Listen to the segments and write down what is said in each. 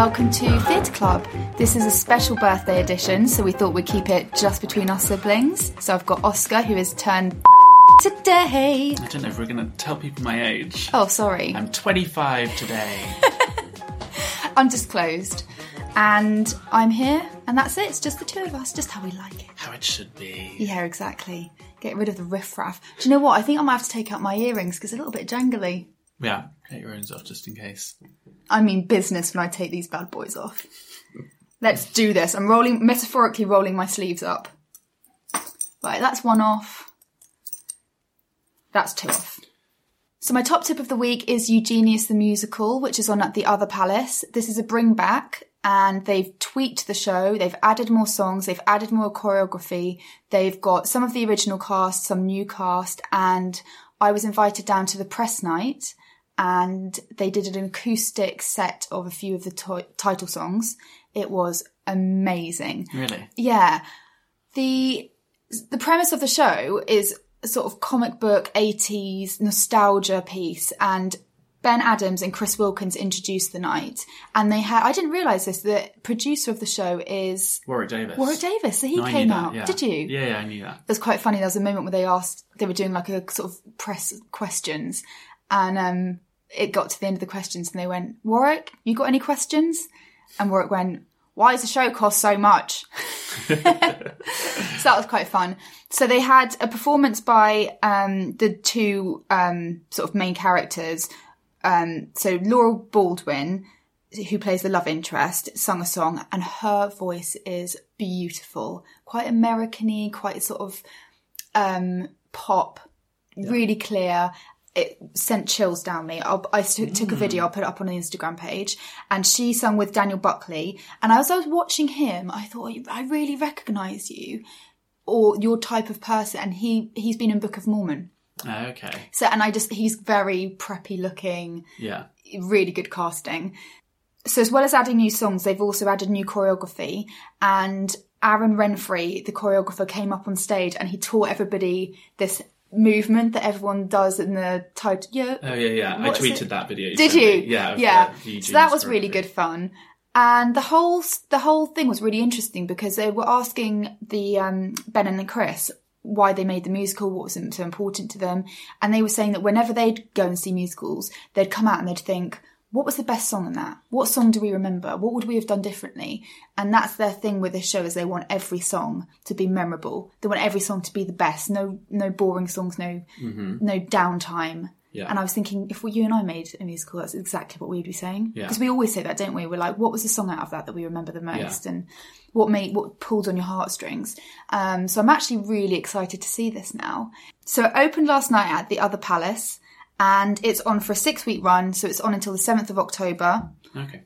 welcome to Theatre Club. This is a special birthday edition, so we thought we'd keep it just between our siblings. So I've got Oscar, who is turned today. I don't know if we're going to tell people my age. Oh, sorry. I'm 25 today. Undisclosed. And I'm here, and that's it. It's just the two of us, just how we like it. How it should be. Yeah, exactly. Get rid of the riffraff. Do you know what? I think I might have to take out my earrings because they're a little bit jangly. Yeah, take your own off just in case. I mean business when I take these bad boys off. Let's do this. I'm rolling, metaphorically rolling my sleeves up. Right, that's one off. That's two off. So my top tip of the week is Eugenius the Musical, which is on at the Other Palace. This is a bring back and they've tweaked the show. They've added more songs. They've added more choreography. They've got some of the original cast, some new cast, and I was invited down to the press night and they did an acoustic set of a few of the to- title songs. It was amazing. Really? Yeah. The the premise of the show is a sort of comic book 80s nostalgia piece and Ben Adams and Chris Wilkins introduced the night and they had I didn't realize this the producer of the show is Warwick Davis. Warwick Davis so he No, came that, out yeah. did you Yeah, yeah, I knew that. it was quite funny. There was a moment where they asked, they were doing like a sort of press questions, and um, it got to the end of the questions, and they went, "Warwick, you got any questions?" And Warwick went, "Why does the show cost so much?" so that was quite fun. So they had a performance by um, the two um, sort of main characters. Um, so Laura Baldwin, who plays the love interest, sung a song, and her voice is beautiful, quite American-y, quite sort of um, pop, really clear. It sent chills down me. I'll, I took, took a video. I'll put it up on the Instagram page, and she sung with Daniel Buckley. And as I was watching him, I thought I really recognise you, or your type of person. And he he's been in Book of Mormon. Oh, okay. So, and I just he's very preppy looking Yeah. really good casting. So as well as adding new songs, they've also added new choreography. And Aaron Renfree, the choreographer, came up on stage and he taught everybody this movement that everyone does in the title. Yeah, Oh, yeah, yeah. I tweeted it? that video. did you? me. Yeah. yeah. So that was really good fun. And the whole the whole thing was really interesting because they were asking the um, Ben and the Chris why they made the musical, what was so important to them, and they were saying that whenever they'd go and see musicals, they'd come out and they'd think, "What was the best song in that? What song do we remember? What would we have done differently?" And that's their thing with this show is they want every song to be memorable. They want every song to be the best. No, no boring songs. No, no downtime. Yeah. And I was thinking, if we, you and I made a musical, that's exactly what we'd be saying. Yeah. Because we always say that, don't we? We're like, what was the song out of that that we remember the most, and what made what pulled on your heartstrings? Um, so I'm actually really excited to see this now. So it opened last night at the Other Palace, and it's on for a six week run. So it's on until the seventh of October. Okay.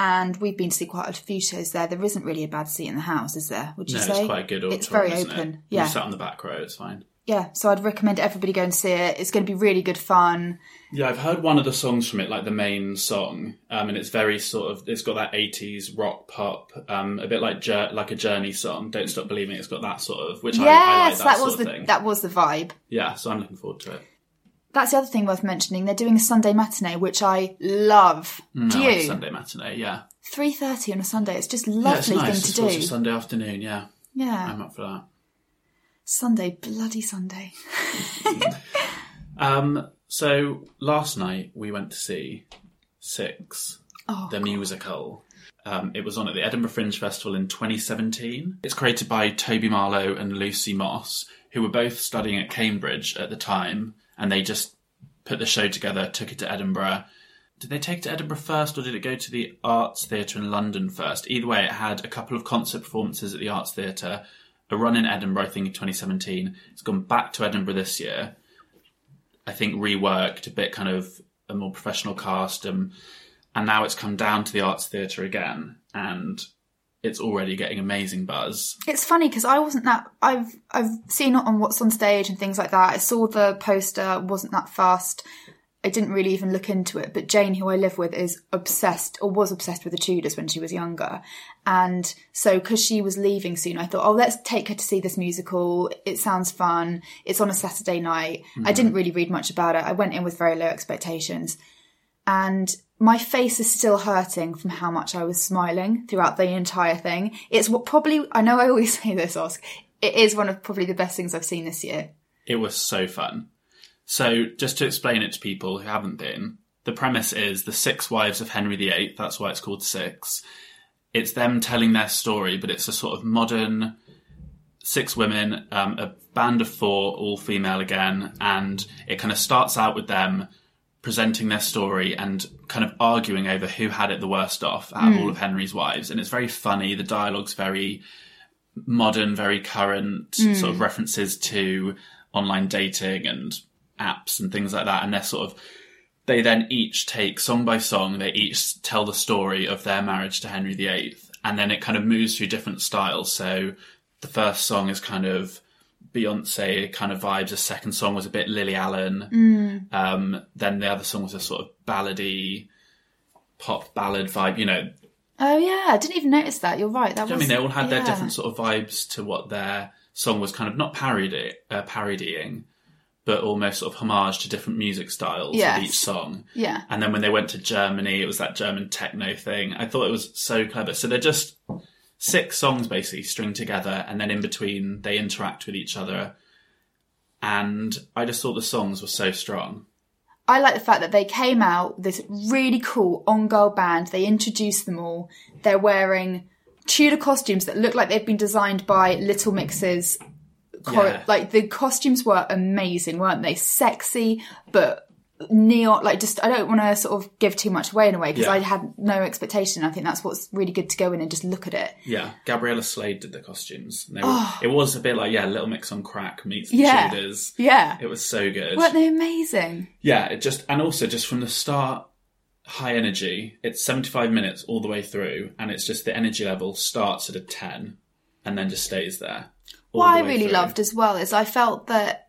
And we've been to see quite a few shows there. There isn't really a bad seat in the house, is there? Would you No, say it's quite a good It's very isn't open. It? Yeah, You sat on the back row, it's fine. yeah. So I'd recommend everybody go and see it. It's going to be really good fun. Yeah, I've heard one of the songs from it, like the main song, um, and it's very sort of it's got that eighties rock pop, um, a bit like Jour- like a Journey song. Don't stop believing. It's got that sort of which I, I like Yes, that, that, sort was of the thing. that was the vibe. Yeah, so I'm looking forward to it. That's the other thing worth mentioning. They're doing a Sunday matinee, which I love. Do No, like you? Sunday matinee, yeah. Three thirty on a Sunday. It's just a Yeah, it's lovely nice. thing to watch do. a Sunday afternoon, yeah. yeah, I'm up for that. Sunday, bloody Sunday. Um, so last night we went to see Six, Oh, the musical. Um, it was on at the Edinburgh Fringe Festival in 2017. It's created by Toby Marlow and Lucy Moss, who were both studying at Cambridge at the time, and they just put the show together, took it to Edinburgh. Did they take it to Edinburgh first, or did it go to the Arts Theatre in London first? Either way, it had a couple of concert performances at the Arts Theatre, a run in Edinburgh, I think, in 2017. It's gone back to Edinburgh this year. I think reworked a bit, kind of a more professional cast, um, and now it's come down to the Arts Theatre again, and it's already getting amazing buzz. It's funny because I wasn't that. I've I've seen it on what's on stage and things like that. I saw the poster. wasn't that fast. I didn't really even look into it. But Jane, who I live with, is obsessed or was obsessed with the Tudors when she was younger. And so, because she was leaving soon, I thought, oh, let's take her to see this musical. It sounds fun. It's on a Saturday night. I mm-hmm. didn't really read much about it. I went in with very low expectations. And my face is still hurting from how much I was smiling throughout the entire thing. It's what probably, I know I always say this, Oscar. It is one of probably the best things I've seen this year. It was so fun. So, just to explain it to people who haven't been, the premise is the six wives of Henry VIII, that's why it's called Six. It's them telling their story, but it's a sort of modern six women, um, a band of four, all female again, and it kind of starts out with them presenting their story and kind of arguing over who had it the worst off out of hmm. all of Henry's wives. And it's very funny. The dialogue's very modern, very current, hmm. sort of references to online dating and apps and things like that. And they're sort of, they then each take song by song, they each tell the story of their marriage to Henry VIII. And then it kind of moves through different styles. So the first song is kind of Beyonce kind of vibes. The second song was a bit Lily Allen. Um, then the other song was a sort of ballady pop ballad vibe. You know, Oh yeah, I didn't even notice that. You're right. That I mean, they all had their different sort of vibes to what their song was kind of not parody, uh, parodying, but almost sort of homage to different music styles Yes. of each song. Yeah. And then when they went to Germany, it was that German techno thing. I thought it was so clever. So they're just six songs basically string together, and then in between they interact with each other. And I just thought the songs were so strong. I like the fact that they came out this really cool on girl band. They introduced them all. They're wearing Tudor costumes that look like they've been designed by Little Mix's. Yeah. Like the costumes were amazing, weren't they? Sexy, but neon. Like just, I don't want to sort of give too much away in a way because Yeah. I had no expectation. I think that's what's really good to go in and just look at it. Yeah, Gabriella Slade did the costumes. They were, oh. It was a bit like yeah, Little Mix on crack meets the Oh. Yeah. Tudors. Yeah, It was so good. weren't they amazing? Yeah, it just and also just from the start, high energy. It's seventy five minutes all the way through, and it's just the energy level starts at a ten, and then just stays there. What the I really through. loved as well is I felt that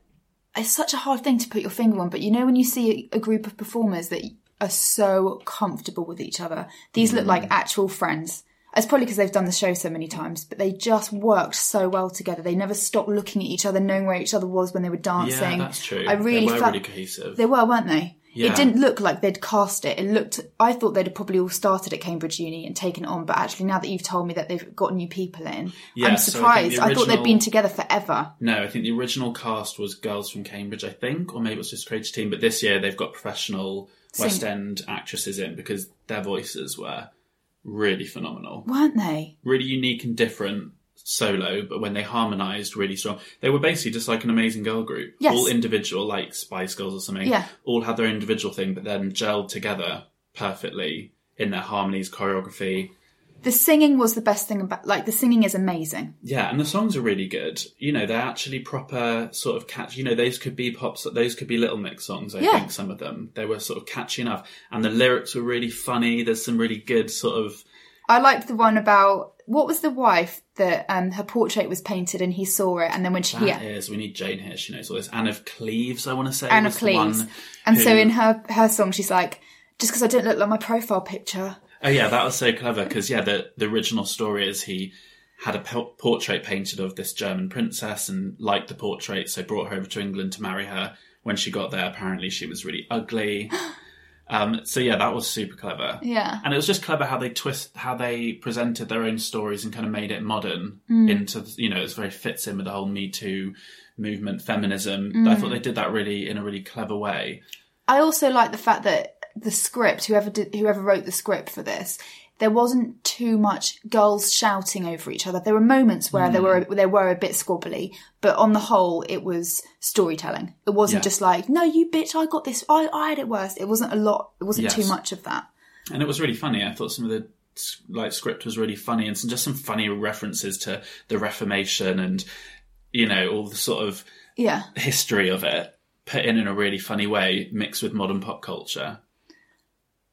it's such a hard thing to put your finger on, but you know when you see a group of performers that are so comfortable with each other, these look Mm. like actual friends. It's probably because they've done the show so many times, but they just worked so well together. They never stopped looking at each other, knowing where each other was when they were dancing. Yeah, that's true. I really they were felt really cohesive. they were, weren't they? Yeah. It didn't look like they'd cast it. It looked. I thought they'd probably all started at Cambridge Uni and taken it on, but actually, now that you've told me that they've got new people in, Yeah, I'm so I surprised. I, thought they'd been together forever. No, I think the original cast was girls from Cambridge, I think, or maybe it was just creative team. But this year they've got professional West End actresses in because their voices were really phenomenal. weren't they? really unique and different solo, but when they harmonized really strong, they were basically just like an amazing girl group. Yes. All individual, like Spice Girls or something. Yeah. All had their individual thing, but then gelled together perfectly in their harmonies, choreography. The singing was the best thing about. Like the singing is amazing. Yeah, and the songs are really good. You know, they're actually proper sort of catch. You know, those could be pops. Those could be Little Mix songs. I Yeah. think some of them they were sort of catchy enough, and the lyrics were really funny. There's some really good sort of I liked the one about what was the wife that um her portrait was painted and he saw it, and then when she That yeah. is- we need Jane here. She knows all this. Anne of Cleves, I want to say. Anne of Cleves. And so in her her song, she's like, just because I don't look like my profile picture. Oh yeah, that was so clever because yeah, the the original story is he had a portrait painted of this German princess and liked the portrait, so brought her over to England to marry her. When she got there, apparently she was really ugly. um, so yeah, that was super clever. Yeah. And it was just clever how they twist, how they presented their own stories and kind of made it modern Mm. into, you know, it's very fits in with the whole Me Too movement, feminism. Mm. I thought they did that really in a really clever way. I also like the fact that the script, whoever did, whoever wrote the script for this, there wasn't too much girls shouting over each other. There were moments where there were mm. there were a bit squabbly, but on the whole, it was storytelling. It wasn't Yeah. just like, "No, you bitch, I got this. I I had it worse." It wasn't a lot. It wasn't too much of that. and it was really funny. I thought some of the like script was really funny, and some, just some funny references to the Reformation and you know all the sort of Yeah. history of it put in in a really funny way, mixed with modern pop culture.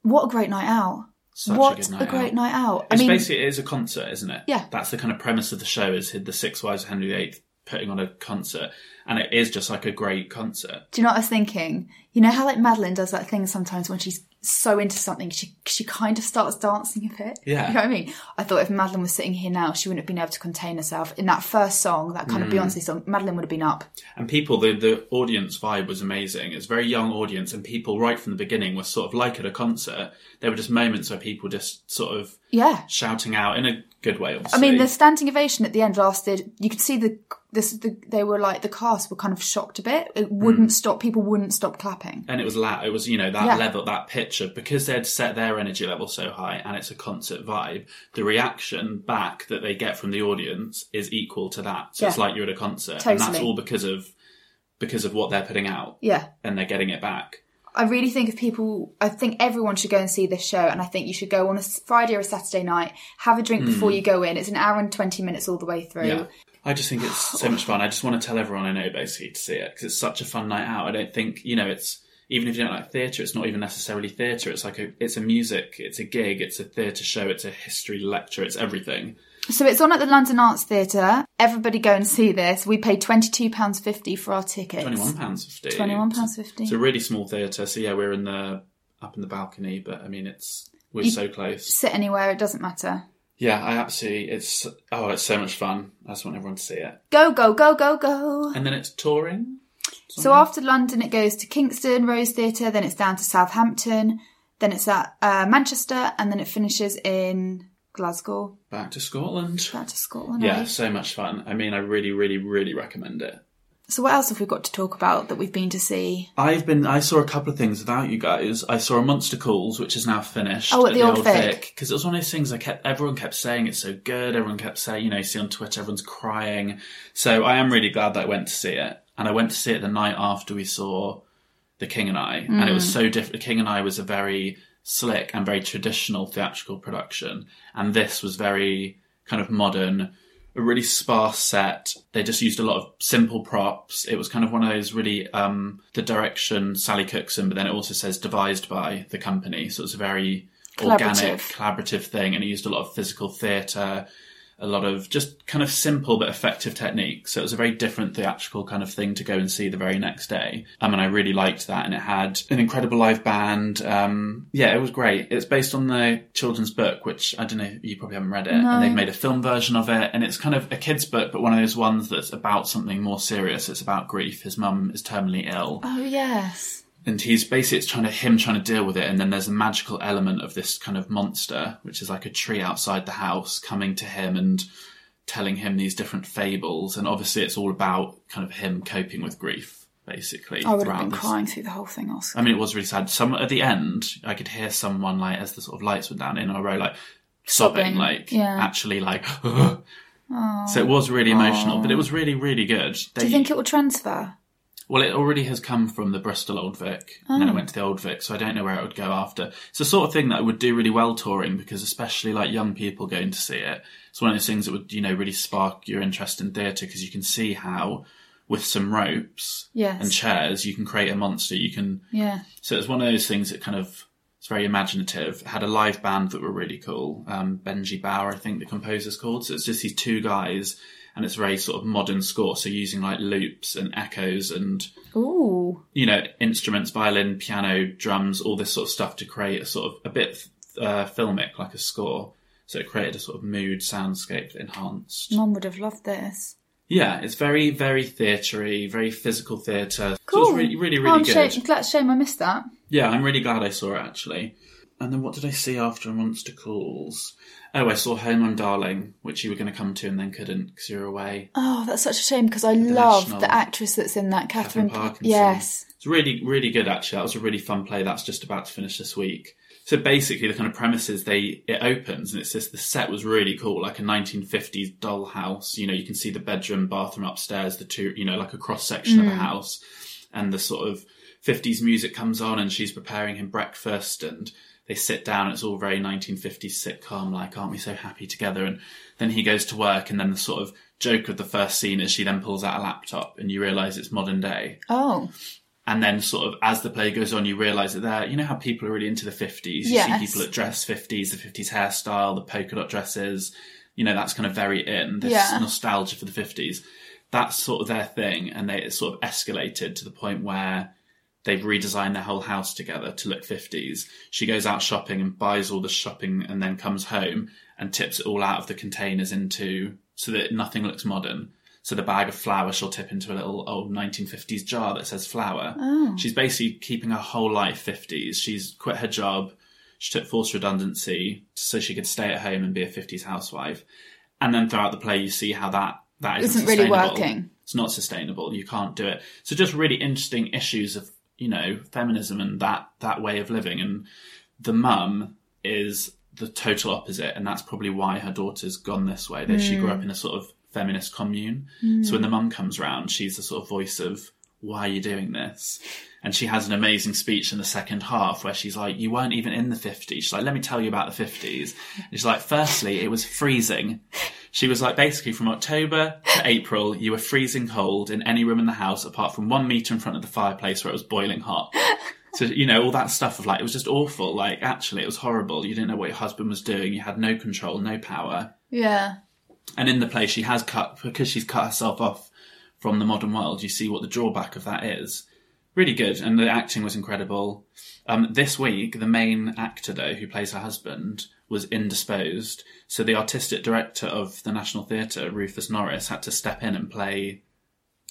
What a great night out. Such what a good night great out. night out. I It's mean, basically it is a concert, isn't it? Yeah. that's the kind of premise of the show is the Six Wives of Henry VIII putting on a concert, and it is just like a great concert. do you know what I was thinking? You know how like Madeline does that thing sometimes when she's so into something, she she kind of starts dancing a bit. Yeah. you know what I mean. I thought if Madeline was sitting here now, she wouldn't have been able to contain herself in that first song, that kind of Mm. Beyonce song. Madeline would have been up. And people, the, the audience vibe was amazing. It's a very young audience, and people right from the beginning were sort of like at a concert. There were just moments where people just sort of Yeah, shouting out in a good way. I mean, the standing ovation at the end lasted. You could see the this the, they were like the cast were kind of shocked a bit. It wouldn't hmm. stop. People wouldn't stop clapping. and it was la- it was you know that Yeah. level that picture, because they'd set their energy level so high and it's a concert vibe the reaction back that they get from the audience is equal to that so it's like you're at a concert and that's all because of because of what they're putting out Yeah, and they're getting it back I really think if people, I think everyone should go and see this show, and I think you should go on a Friday or a Saturday night, have a drink hmm. before you go in. It's an hour and twenty minutes all the way through. Yeah I just think it's so much fun. I just want to tell everyone I know basically to see it because it's such a fun night out. I don't think you know it's even if you don't like theatre, it's not even necessarily theatre. It's like a it's a music, it's a gig, it's a theatre show, it's a history lecture, it's everything. So it's on at the London Arts Theatre. Everybody go and see this. We paid twenty two pounds fifty for our tickets. Twenty one pounds fifty. Twenty one pounds fifty. It's a really small theatre, so yeah, we're in the up in the balcony, but I mean, it's we're so close. Sit anywhere, it doesn't matter. Yeah, I absolutely. It's oh, it's so much fun. I just want everyone to see it. Go go go go go. And then it's touring. So after London, it goes to Kingston Rose Theatre, then it's down to Southampton, then it's at uh, Manchester, and then it finishes in Glasgow. Back to Scotland. Back to Scotland. Yeah, eh? so much fun. I mean, I really, really, really recommend it. So what else have we got to talk about that we've been to see? I've been. I saw a couple of things without you guys. I saw a Monster Calls, which is now finished. Oh, at the Old Vic. because it was one of those things. I kept everyone kept saying it's so good. Everyone kept saying, you know, you see on Twitter, everyone's crying. So I am really glad that I went to see it, and I went to see it the night after we saw The King and I, and it was so different. The King and I was a very slick and very traditional theatrical production, and this was very kind of modern a really sparse set. They just used a lot of simple props. It was kind of one of those really um the direction Sally Cookson, but then it also says devised by the company. So it's a very organic, Collaborative. collaborative thing, and it used a lot of physical theatre, a lot of just kind of simple but effective techniques. So it was a very different theatrical kind of thing to go and see the very next day. Um, and I really liked that, and it had an incredible live band. Um, yeah, it was great. It's based on the children's book, which I don't know, you probably haven't read it, and they've made a film version of it, and it's kind of a kid's book, but one of those ones that's about something more serious. It's about grief. His mum is terminally ill Oh yes. And he's basically it's trying to him trying to deal with it and then there's a magical element of this kind of monster which is like a tree outside the house coming to him and telling him these different fables and obviously it's all about kind of him coping with grief basically I would have been this. crying through the whole thing, Oscar. I mean it was really sad some at the end I could hear someone like as the sort of lights went down in a row like sobbing, Sobbing, like yeah. actually like so it was really emotional but it was really really good Do you think it will transfer? Well, it already has come from the Bristol Old Vic, and then it went to the Old Vic, so I don't know where it would go after. It's the sort of thing that would do really well touring because, especially like young people going to see it, it's one of those things that would, you know, really spark your interest in theatre because you can see how, with some ropes Yes. and chairs, you can create a monster. You can, Yeah. so it's one of those things that kind of it's very imaginative. It had a live band that were really cool. Um, Benji Bower, I think the composer's called. So it's just these two guys, and it's very sort of modern score. So using like loops and echoes and Ooh. you know, instruments, violin, piano, drums, all this sort of stuff to create a sort of a bit uh, filmic, like a score. So it created a sort of mood soundscape that enhanced. Mom would have loved this. Yeah, it's very, very theatery, very physical theatre. Cool. So it's really, really, Oh, really I'm good. shame, glad, shame I missed that. Yeah, I'm really glad I saw it actually. And then what did I see after a Monster Calls? Oh, I saw Home I'm Darling, which you were going to come to and then couldn't because you were away. Oh, that's such a shame because I love the actress that's in that, Katherine Katherine. Parkinson. yes. It's really, really good actually. That was a really fun play. That's just about to finish this week. So basically, the kind of premises they it opens and it's just the set was really cool, like a 1950s dollhouse. You know, you can see the bedroom, bathroom upstairs, the two, you know, like a cross section of a mm. house, and the sort of 50s music comes on, and she's preparing him breakfast, and they sit down. It's all very 1950s sitcom, like aren't we so happy together? And then he goes to work, and then the sort of joke of the first scene is she then pulls out a laptop, and you realise it's modern day Oh, and then sort of as the play goes on you realize that there you know how people are really into the 50s you Yes. see people that dress 50s the 50s hairstyle the polka dot dresses you know that's kind of very in this Yeah. nostalgia for the 50s that's sort of their thing and they it's sort of escalated to the point where they've redesigned their whole house together to look 50s. She goes out shopping and buys all the shopping and then comes home and tips it all out of the containers into so that nothing looks modern. So the bag of flour she'll tip into a little old 1950s jar that says flour. Oh. She's basically keeping her whole life 50s. She's quit her job. She took forced redundancy so she could stay at home and be a 50s housewife. And then throughout the play, you see how that that isn't, Isn't really working. It's not sustainable. You can't do it. So just really interesting issues of you know feminism and that that way of living. And the mum is the total opposite, and that's probably why her daughter's gone this way. That she grew up mm. in a sort of feminist commune. So mm. when the mum comes round, she's the sort of voice of why are you doing this? And she has an amazing speech in the second half where she's like, You weren't even in the 50s. She's like, Let me tell you about the 50s. And she's like, Firstly, it was freezing. She was like, basically, from October to April, you were freezing cold in any room in the house apart from one meter in front of the fireplace where it was boiling hot. So, you know, all that stuff of like, it was just awful. Like, actually, it was horrible. You didn't know what your husband was doing. You had no control, no power. Yeah. And in the play, she has cut, because she's cut herself off from the modern world, you see what the drawback of that is. Really good. And the acting was incredible. Um, this week, the main actor, though, who plays her husband, was indisposed. So the artistic director of the National Theatre, Rufus Norris, had to step in and play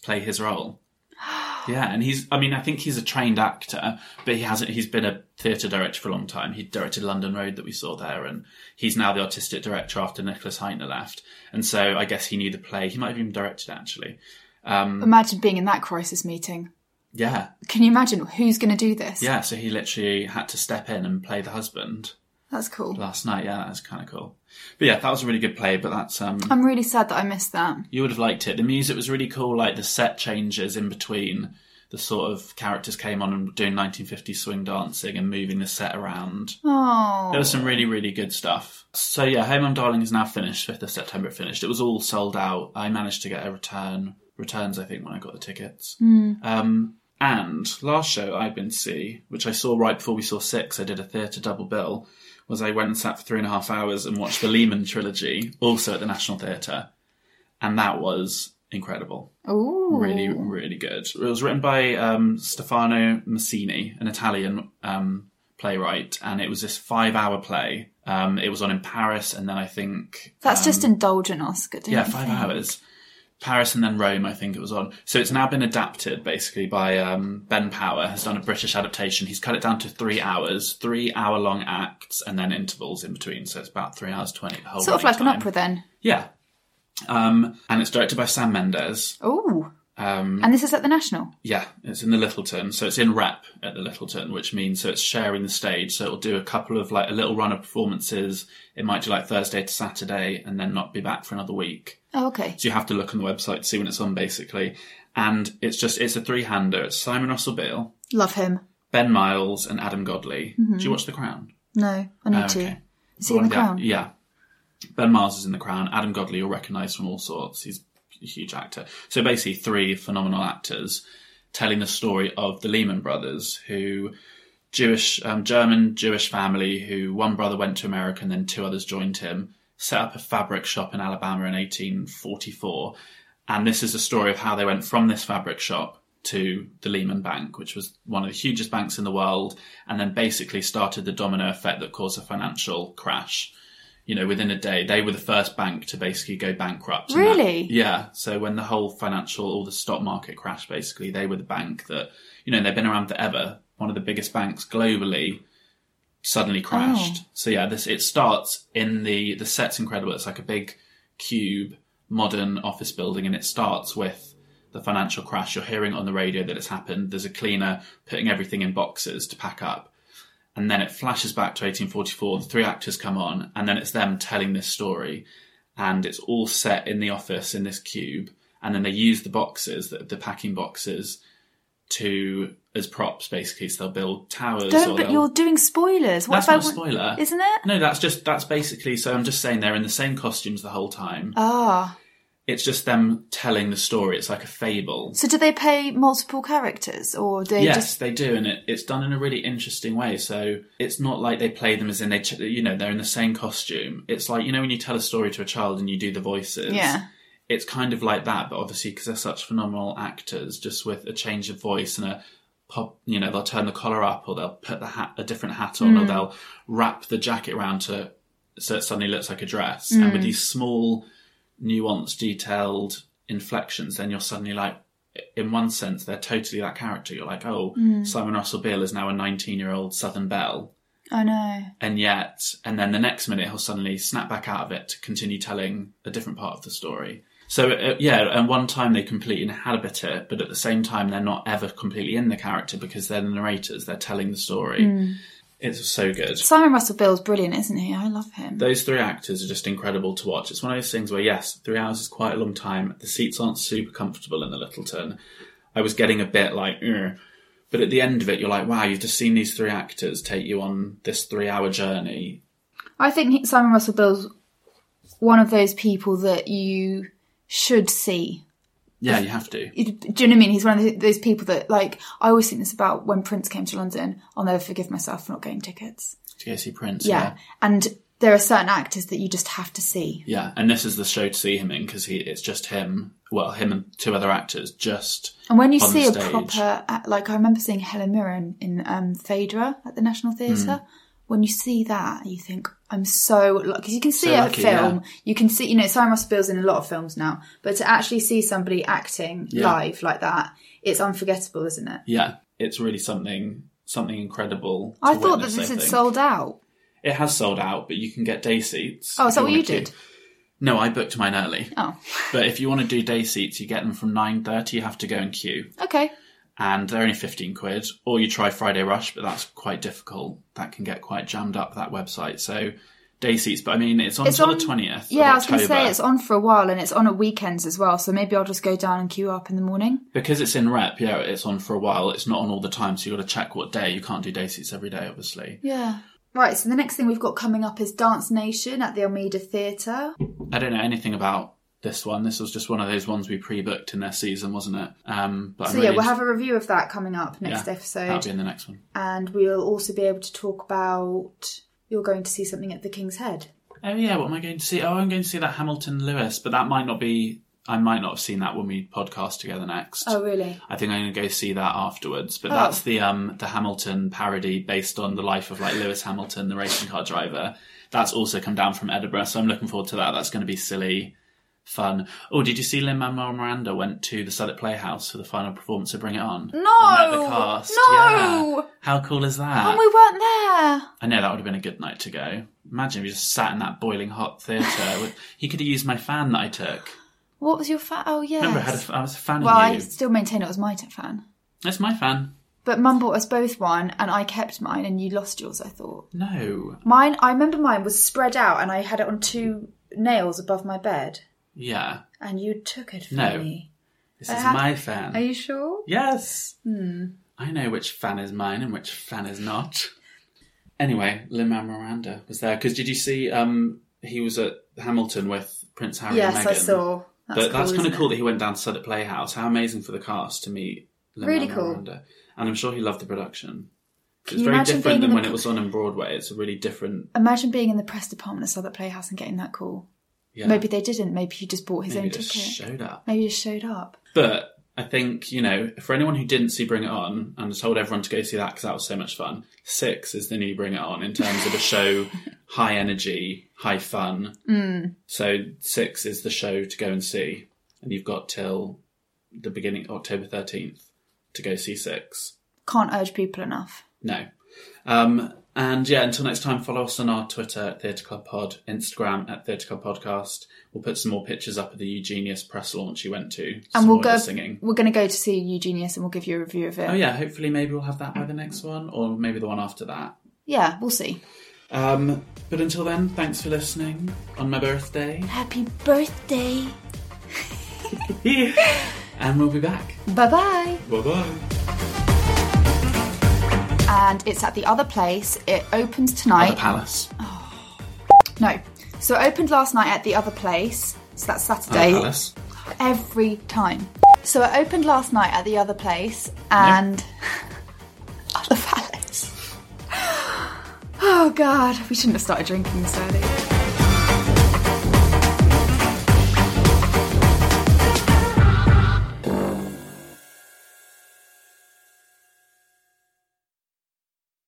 play his role. Yeah, and he's I mean, I think he's a trained actor, but he hasn't he's been a theatre director for a long time. He directed London Road that we saw there and he's now the artistic director after Nicholas Hytner left. And so I guess he knew the play. He might have even directed it actually. Imagine being in that crisis meeting. Yeah. Can you imagine who's going to do this? Yeah, so he literally had to step in and play the husband That's cool. last night. Yeah, that was kind of cool. But yeah, that was a really good play, but that's um I'm really sad that I missed that. you would have liked it. The music was really cool, like the set changes in between. The sort of characters came on and were doing 1950s swing dancing and moving the set around. Oh. There was some really, really good stuff. So yeah, Home I'm Darling is now finished. 5th of September it finished. It was all sold out. I managed to get a return, returns I think when I got the tickets. Um, and last show I'd been to see, which I saw right before we saw Six, I did a theatre double bill, was I went and sat for three and a half hours and watched the Lehman trilogy, also at the National Theatre. And that was incredible. Ooh. Really, really good. It was written by um, Stefano Massini, an Italian um, playwright, and it was this five-hour play. Um, it was on in Paris, and then I think That's just indulgent, Oscar. Um, yeah, five hours. Paris and then Rome, I think it was on. So it's now been adapted basically by um, Ben Power has done a British adaptation. He's cut it down to three hours, three hour long acts, and then intervals in between. So it's about three hours twenty. The whole Sort of like an opera then. Yeah. Um, and it's directed by Sam Mendes. Ooh. Um, And this is at the National. yeah, it's in the Lyttelton, so it's in rep at the Lyttelton, which means so it's sharing the stage. So it'll do a couple of like a little run of performances. It might do like Thursday to Saturday, and then not be back for another week. Oh, okay. So you have to look on the website to see when it's on, basically. And it's just it's a three-hander. It's Simon Russell Beale, Love him. Ben Miles, and Adam Godley. Do you watch The Crown? No, I need Oh, to. okay. Is he in the yeah, crown? Yeah. Ben Miles is in the crown. Adam Godley you'll recognise from all sorts. He's huge actor. So basically, three phenomenal actors telling the story of the Lehman brothers, who Jewish, um, German Jewish family, who one brother went to America and then two others joined him, set up a fabric shop in Alabama in 1844. And this is a story of how they went from this fabric shop to the Lehman Bank, which was one of the hugest banks in the world, and then basically started the domino effect that caused a financial crash. You know, within a day, they were the first bank to basically go bankrupt. And that- Really? yeah. So when the whole financial, all the stock market crashed, basically, they were the bank that, you know, they've been around forever. One of the biggest banks globally suddenly oh. crashed. Oh. So yeah, this, it starts in the, the set's incredible. It's like a big cube, modern office building, and it starts with the financial crash. You're hearing on the radio that it's happened. There's a cleaner putting everything in boxes to pack up. And then it flashes back to 1844. The three actors come on, and then it's them telling this story. And it's all set in the office in this cube. And then they use the boxes, the, the packing boxes, to as props basically. So they'll build towers. Don't, or but you're doing spoilers. What That's not a spoiler, Isn't it? No, that's just that's basically. So I'm just saying they're in the same costumes the whole time. Ah. It's just them telling the story. It's like a fable. So do they play multiple characters or do they Yes, just they do, and it, it's done in a really interesting way. So it's not like they play them as in they, ch- you know, they're in the same costume. It's like you know when you tell a story to a child and you do the voices. Yeah. It's kind of like that, but obviously because they're such phenomenal actors, just with a change of voice and a pop, you know, they'll turn the collar up, or they'll put the hat, a different hat on, or hmm. they'll wrap the jacket around to so it suddenly looks like a dress. And with hmm. these small, nuanced, detailed inflections, then you're suddenly like, in one sense, they're totally that character. You're like, oh, Simon Russell Beale is now a 19 year old Southern Belle. I know. And yet, and then the next minute he'll suddenly snap back out of it to continue telling a different part of the story. So uh, yeah, and one time they completely inhabit it, but at the same time they're not ever completely in the character because they're the narrators. They're telling the story. It's so good. Simon Russell Beale's brilliant, isn't he? I love him. Those three actors are just incredible to watch. It's one of those things where yes, three hours is quite a long time. The seats aren't super comfortable in the Lyttelton. I was getting a bit like, "Ugh." but at the end of it, you're like, wow, you've just seen these three actors take you on this three-hour journey. I think Simon Russell Beale's one of those people that you should see. Yeah, you have to. Do you know what I mean? He's one of those people that, like, I always think this about when Prince came to London. I'll never forgive myself for not getting tickets. To go see Prince. Yeah. yeah. And there are certain actors that you just have to see. Yeah, and this is the show to see him in because he it's just him. Well, him and two other actors just. And when you see a proper, like, I remember seeing Helen Mirren in um, Phaedra at the National Theatre. Hmm. When you see that, you think, I'm so, because you can see So a lucky, film, yeah. you can see, you know, Simon Beale's in a lot of films now, but to actually see somebody acting Yeah. live like that, it's unforgettable, isn't it? Yeah, it's really something something incredible. I thought that this had sold out. It has sold out, but you can get day seats. Oh, is that what you to. did? No, I booked mine early. Oh, But if you want to do day seats, you get them from nine thirty. You have to go in queue, okay. And they're only fifteen quid. Or you try Friday Rush, but that's quite difficult. That can get quite jammed up that website. So day seats, but I mean, it's on It's until on- the twentieth. Yeah, of I was going to say it's on for a while and it's on at weekends as well. So maybe I'll just go down and queue up in the morning. because it's in rep. Yeah, it's on for a while. It's not on all the time, so you got to check what day. You can't do day seats every day, obviously. Yeah. Right, so the next thing we've got coming up is Dance Nation at the Almeida Theatre. I don't know anything about this one. This was just one of those ones we pre-booked in their season, wasn't it? Um, but So I'm yeah, really we'll have a review of that coming up next yeah, episode. That'll be in the next one. And we'll also be able to talk about you're going to see something at the King's Head. Oh yeah, what am I going to see? Oh, I'm going to see that Hamilton Lewis, but that might not be. I might not have seen that when we podcast together next. Oh really? I think I'm going to go see that afterwards. But Oh. that's the um the Hamilton parody based on the life of like Lewis Hamilton, the racing car driver. That's also come down from Edinburgh, so I'm looking forward to that. That's going to be silly, fun. Oh, did you see Lin Manuel Miranda went to the Southwark Playhouse for the final performance of Bring It On? No! Met the cast. No! Yeah. How cool is that? And we weren't there. I know that would have been a good night to go. Imagine if you just sat in that boiling hot theatre. with, he could have used my fan that I took. What was your fan? Oh yes. Remember, I, had a, I was a fan well, I still maintain it was my fan. That's my fan. But Mum bought us both one, and I kept mine, and you lost yours. I thought No. mine. I remember mine was spread out, and I had it on two nails above my bed, Yeah. and you took it from No. me. This is ha- my fan. Are you sure? Yes. I know which fan is mine and which fan is not. Anyway, Lin-Manuel Miranda was there because did you see? Um, he was at Hamilton with Prince Harry yes, and Meghan. I saw. That's but that's kind of cool it? that he went down to Southwark Playhouse. How amazing for the cast to meet Lin-Manuel Really cool. Miranda. And I'm sure he loved the production. Can It's very different than when it was on in Broadway. It's a really different. Imagine being in the press department at Southwark Playhouse and getting that call. Yeah, Maybe they didn't. Maybe he just bought his maybe own just ticket. showed up. Maybe he just showed up. But I think, you know, for anyone who didn't see Bring It On and told everyone to go see that because that was so much fun, Six is the new Bring It On in terms of a show, high energy, high fun. Mm. So Six is the show to go and see. And you've got till the beginning, October 13th, to go see Six. Can't urge people enough. No. Um, and yeah, until next time, follow us on our Twitter at Theatre Club Pod, Instagram at Theatre Club Podcast. We'll put some more pictures up of the Eugenius press launch you went to. And we'll go. singing. We're going to go to see Eugenius, and we'll give you a review of it. Oh yeah, hopefully maybe we'll have that by the next one, or maybe the one after that. Yeah, we'll see. Um, but until then, thanks for listening on my birthday, Happy birthday. and we'll be back. Bye bye. Bye bye. And it's at the other place. It opens tonight. On The palace. Oh. No. So it opened last night at the other place. So that's The Saturday. palace. Every time. So it opened last night at the other place and other palace. Oh god, we shouldn't have started drinking this early.